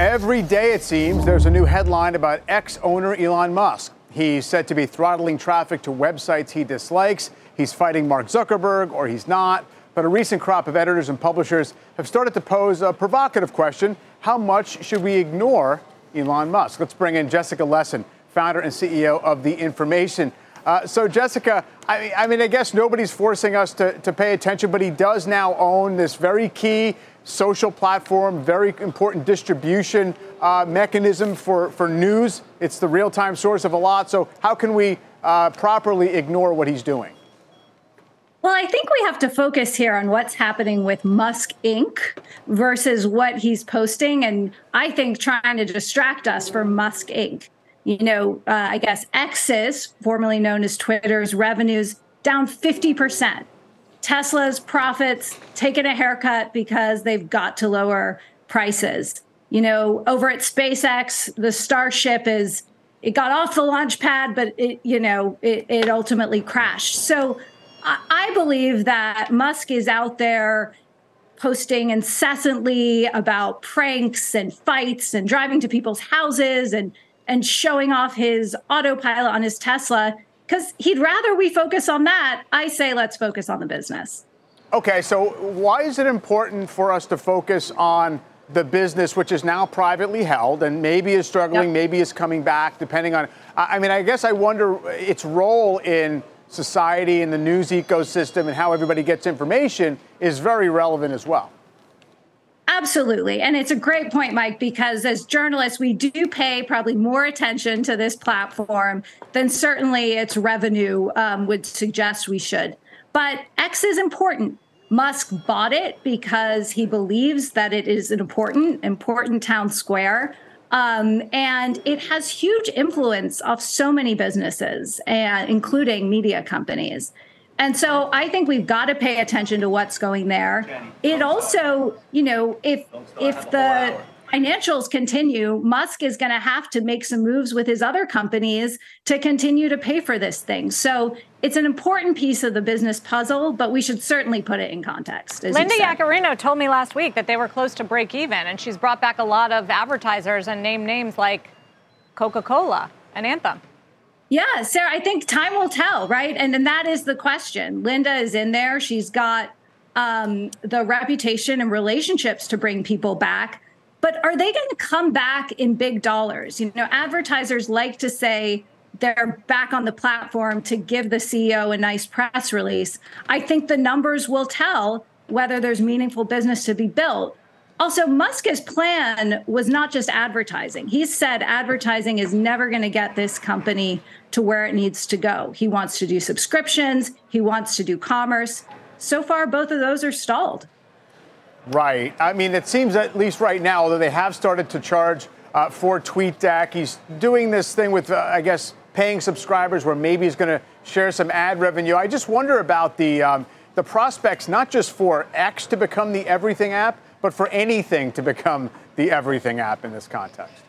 Every day, it seems, there's a new headline about X owner Elon Musk. He's said to be throttling traffic to websites he dislikes. He's fighting Mark Zuckerberg, or he's not. But a recent crop of editors and publishers have started to pose a provocative question how much should we ignore Elon Musk? Let's bring in Jessica Lessin, founder and CEO of The Information. Uh, so, Jessica, I, I, mean, I guess nobody's forcing us to, to pay attention, but he does now own this very key social platform, very important distribution uh, mechanism for, for news. It's the real time source of a lot. So, how can we uh, properly ignore what he's doing? Well, I think we have to focus here on what's happening with Musk Inc. versus what he's posting. And I think trying to distract us from Musk Inc. You know, uh, I guess X's, formerly known as Twitter's revenues, down 50%. Tesla's profits taking a haircut because they've got to lower prices. You know, over at SpaceX, the Starship is it got off the launch pad, but it, you know, it, it ultimately crashed. So I, believe that Musk is out there posting incessantly about pranks and fights and driving to people's houses and and showing off his autopilot on his Tesla because he'd rather we focus on that. I say let's focus on the business. Okay, so why is it important for us to focus on the business, which is now privately held and maybe is struggling, yep. maybe is coming back, depending on. I mean, I guess I wonder its role in society and the news ecosystem and how everybody gets information is very relevant as well. Absolutely. And it's a great point, Mike, because as journalists, we do pay probably more attention to this platform than certainly its revenue um, would suggest we should. But X is important. Musk bought it because he believes that it is an important, important town square. Um, and it has huge influence of so many businesses, and including media companies. And so I think we've got to pay attention to what's going there. It also, you know, if if the financials continue, Musk is going to have to make some moves with his other companies to continue to pay for this thing. So it's an important piece of the business puzzle, but we should certainly put it in context. Linda Yaccarino told me last week that they were close to break even, and she's brought back a lot of advertisers and named names like Coca Cola and Anthem. Yeah, Sarah, I think time will tell, right? And then that is the question. Linda is in there. She's got um, the reputation and relationships to bring people back. But are they going to come back in big dollars? You know, advertisers like to say they're back on the platform to give the CEO a nice press release. I think the numbers will tell whether there's meaningful business to be built. Also, Musk's plan was not just advertising. He said advertising is never going to get this company to where it needs to go. He wants to do subscriptions, he wants to do commerce. So far, both of those are stalled. Right. I mean, it seems at least right now, although they have started to charge uh, for TweetDeck, he's doing this thing with, uh, I guess, paying subscribers where maybe he's going to share some ad revenue. I just wonder about the um, the prospects, not just for X to become the everything app, but for anything to become the everything app in this context.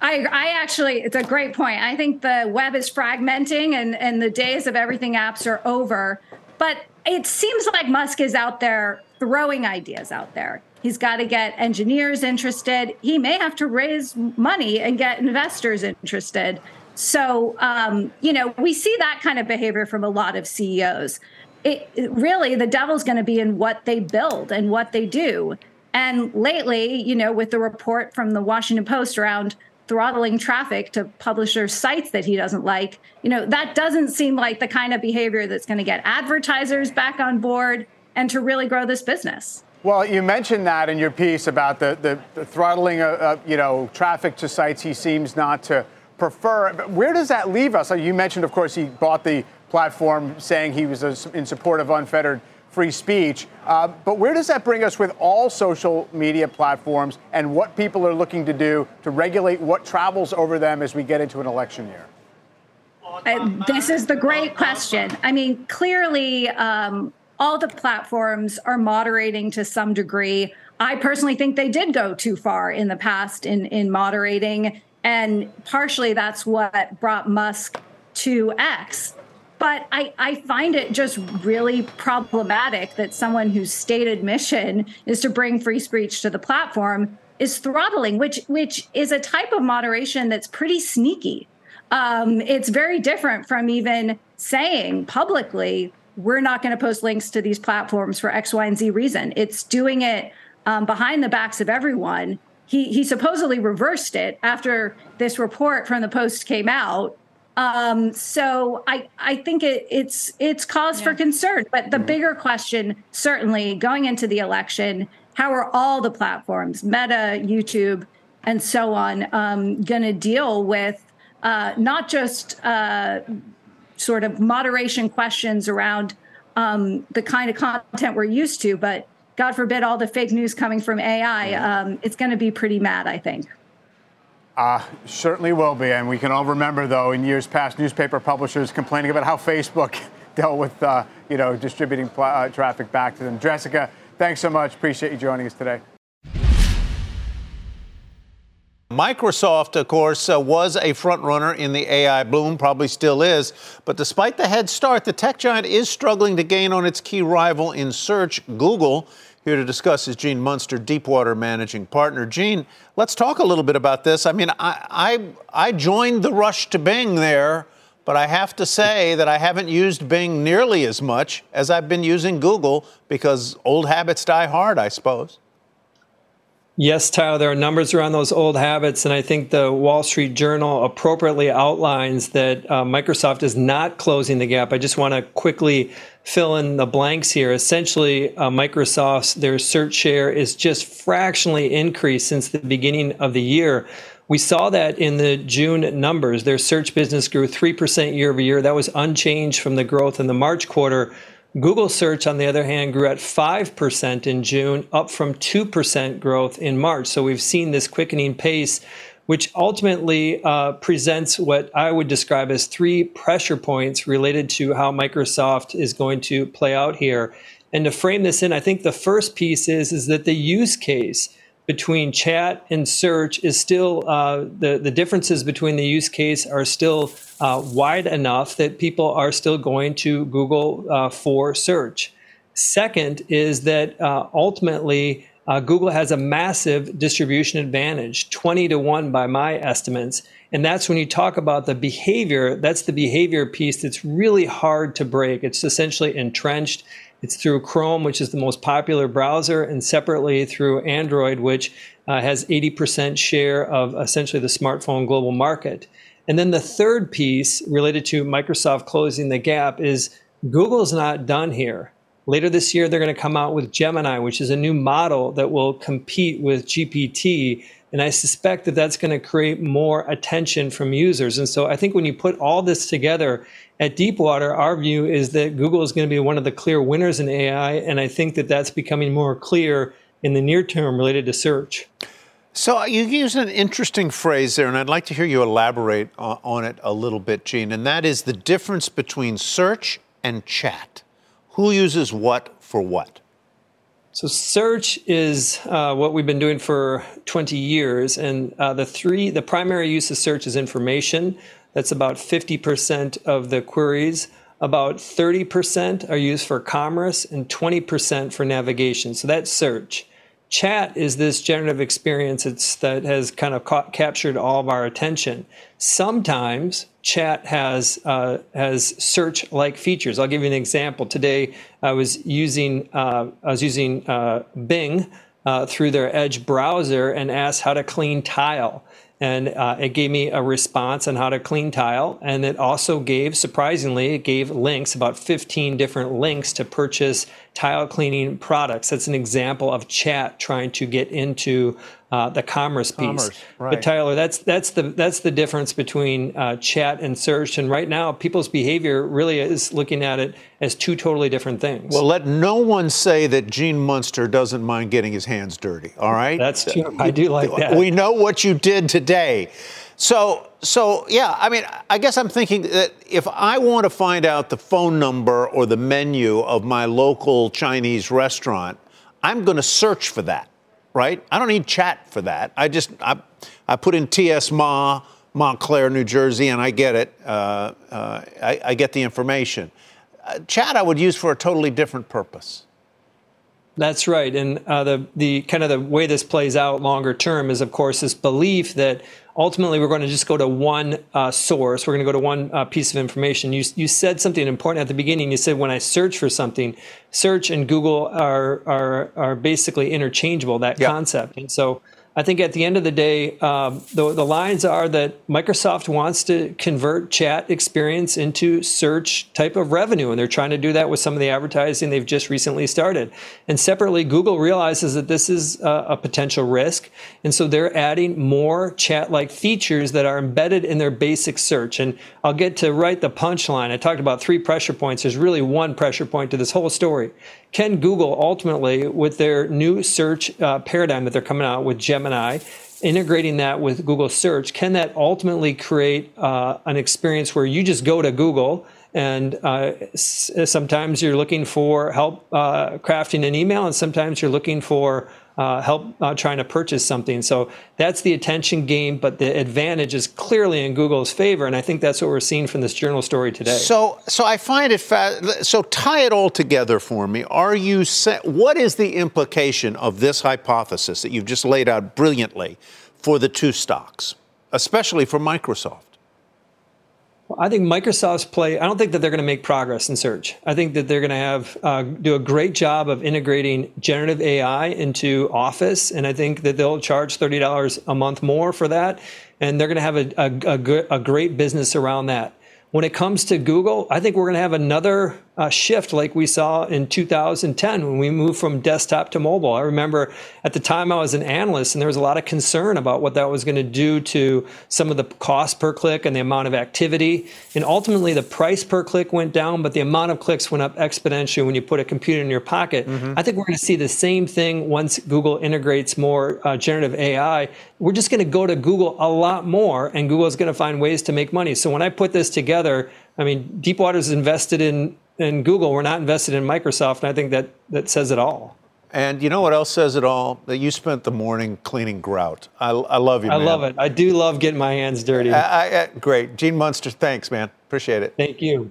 I, I actually, it's a great point. I think the web is fragmenting and, and the days of everything apps are over. But it seems like Musk is out there throwing ideas out there. He's got to get engineers interested. He may have to raise money and get investors interested. So, um, you know, we see that kind of behavior from a lot of CEOs it, it really the devil's going to be in what they build and what they do. And lately, you know, with the report from the Washington Post around throttling traffic to publisher sites that he doesn't like, you know, that doesn't seem like the kind of behavior that's going to get advertisers back on board and to really grow this business. Well, you mentioned that in your piece about the, the, the throttling of, uh, you know, traffic to sites he seems not to prefer. But where does that leave us? You mentioned, of course, he bought the platform saying he was in support of unfettered free speech. Uh, but where does that bring us with all social media platforms and what people are looking to do to regulate what travels over them as we get into an election year? Uh, this is the great question. I mean, clearly, um, all the platforms are moderating to some degree. I personally think they did go too far in the past in, in moderating. And partially that's what brought Musk to X. But I, I find it just really problematic that someone whose stated mission is to bring free speech to the platform is throttling, which which is a type of moderation that's pretty sneaky. Um, it's very different from even saying publicly we're not going to post links to these platforms for X, Y, and Z reason. It's doing it um, behind the backs of everyone. He he supposedly reversed it after this report from the Post came out. Um, so I I think it, it's it's cause yeah. for concern. But the mm-hmm. bigger question, certainly going into the election, how are all the platforms, Meta, YouTube, and so on, um, going to deal with uh, not just uh, sort of moderation questions around um, the kind of content we're used to, but God forbid all the fake news coming from AI, um, it's going to be pretty mad, I think. Uh, certainly will be. And we can all remember, though, in years past, newspaper publishers complaining about how Facebook dealt with, uh, you know, distributing pl- uh, traffic back to them. Jessica, thanks so much. Appreciate you joining us today. Microsoft, of course, uh, was a frontrunner in the AI boom, probably still is. But despite the head start, the tech giant is struggling to gain on its key rival in search, Google. Here to discuss is Gene Munster, Deepwater managing partner. Gene, let's talk a little bit about this. I mean, I, I, I joined the rush to Bing there, but I have to say that I haven't used Bing nearly as much as I've been using Google because old habits die hard, I suppose. Yes, Tyler, there are numbers around those old habits, and I think the Wall Street Journal appropriately outlines that uh, Microsoft is not closing the gap. I just want to quickly fill in the blanks here. Essentially, uh, Microsoft's their search share is just fractionally increased since the beginning of the year. We saw that in the June numbers. Their search business grew 3% year over year. That was unchanged from the growth in the March quarter. Google search, on the other hand, grew at 5% in June, up from 2% growth in March. So we've seen this quickening pace, which ultimately uh, presents what I would describe as three pressure points related to how Microsoft is going to play out here. And to frame this in, I think the first piece is, is that the use case between chat and search is still uh, the the differences between the use case are still uh, wide enough that people are still going to Google uh, for search. Second is that uh, ultimately uh, Google has a massive distribution advantage, 20 to 1 by my estimates. And that's when you talk about the behavior, that's the behavior piece that's really hard to break. It's essentially entrenched it's through Chrome, which is the most popular browser, and separately through Android, which uh, has 80% share of essentially the smartphone global market. And then the third piece related to Microsoft closing the gap is Google's not done here. Later this year, they're going to come out with Gemini, which is a new model that will compete with GPT. And I suspect that that's going to create more attention from users. And so I think when you put all this together, at Deepwater, our view is that Google is going to be one of the clear winners in AI, and I think that that's becoming more clear in the near term related to search. So uh, you use an interesting phrase there, and I'd like to hear you elaborate uh, on it a little bit, Gene, and that is the difference between search and chat. Who uses what for what? So search is uh, what we've been doing for 20 years, and uh, the three, the primary use of search is information. That's about 50% of the queries. About 30% are used for commerce and 20% for navigation. So that's search. Chat is this generative experience that has kind of ca- captured all of our attention. Sometimes chat has uh, has search-like features. I'll give you an example. Today, I was using uh, I was using uh, Bing uh, through their Edge browser and asked how to clean tile and uh, it gave me a response on how to clean tile and it also gave surprisingly it gave links about 15 different links to purchase tile cleaning products. That's an example of chat trying to get into uh, the commerce piece. Commerce, right. But Tyler, that's that's the that's the difference between uh, chat and search. And right now, people's behavior really is looking at it as two totally different things. Well, let no one say that Gene Munster doesn't mind getting his hands dirty. All right, that's true. I do like that. We know what you did today. So, so yeah, I mean, I guess I'm thinking that if I want to find out the phone number or the menu of my local Chinese restaurant, I'm going to search for that right? I don't need chat for that. I just I, I put in TS Ma, Montclair, New Jersey, and I get it. Uh, uh, I, I, get the information. Uh, chat I would use for a totally different purpose. That's right, and uh, the the kind of the way this plays out longer term is, of course, this belief that ultimately we're going to just go to one uh, source. We're going to go to one uh, piece of information. You, you said something important at the beginning. You said when I search for something, search and Google are are are basically interchangeable. That yep. concept, and so I think at the end of the day, um, the, the lines are that Microsoft wants to convert chat experience into search type of revenue, and they're trying to do that with some of the advertising they've just recently started. And separately, Google realizes that this is a, a potential risk, and so they're adding more chat-like features that are embedded in their basic search. And I'll get to write the punchline. I talked about three pressure points. There's really one pressure point to this whole story. Can Google ultimately, with their new search uh, paradigm that they're coming out with Gemini, integrating that with Google Search, can that ultimately create uh, an experience where you just go to Google and uh, s- sometimes you're looking for help uh, crafting an email, and sometimes you're looking for uh, help uh, trying to purchase something. So that's the attention game, but the advantage is clearly in Google's favor, and I think that's what we're seeing from this journal story today. So, so I find it fa- so tie it all together for me. Are you what is the implication of this hypothesis that you've just laid out brilliantly for the two stocks, especially for Microsoft? I think Microsoft's play. I don't think that they're going to make progress in search. I think that they're going to have uh, do a great job of integrating generative AI into Office, and I think that they'll charge thirty dollars a month more for that, and they're going to have a, a, a, a great business around that. When it comes to Google, I think we're going to have another uh, shift like we saw in 2010 when we moved from desktop to mobile. I remember at the time I was an analyst and there was a lot of concern about what that was going to do to some of the cost per click and the amount of activity. And ultimately, the price per click went down, but the amount of clicks went up exponentially when you put a computer in your pocket. Mm-hmm. I think we're going to see the same thing once Google integrates more uh, generative AI. We're just going to go to Google a lot more, and Google is going to find ways to make money. So when I put this together, I mean, Deepwater's invested in in Google. We're not invested in Microsoft, and I think that that says it all. And you know what else says it all? That you spent the morning cleaning grout. I, I love you, I man. love it. I do love getting my hands dirty. I, I, great. Gene Munster, thanks, man. Appreciate it. Thank you.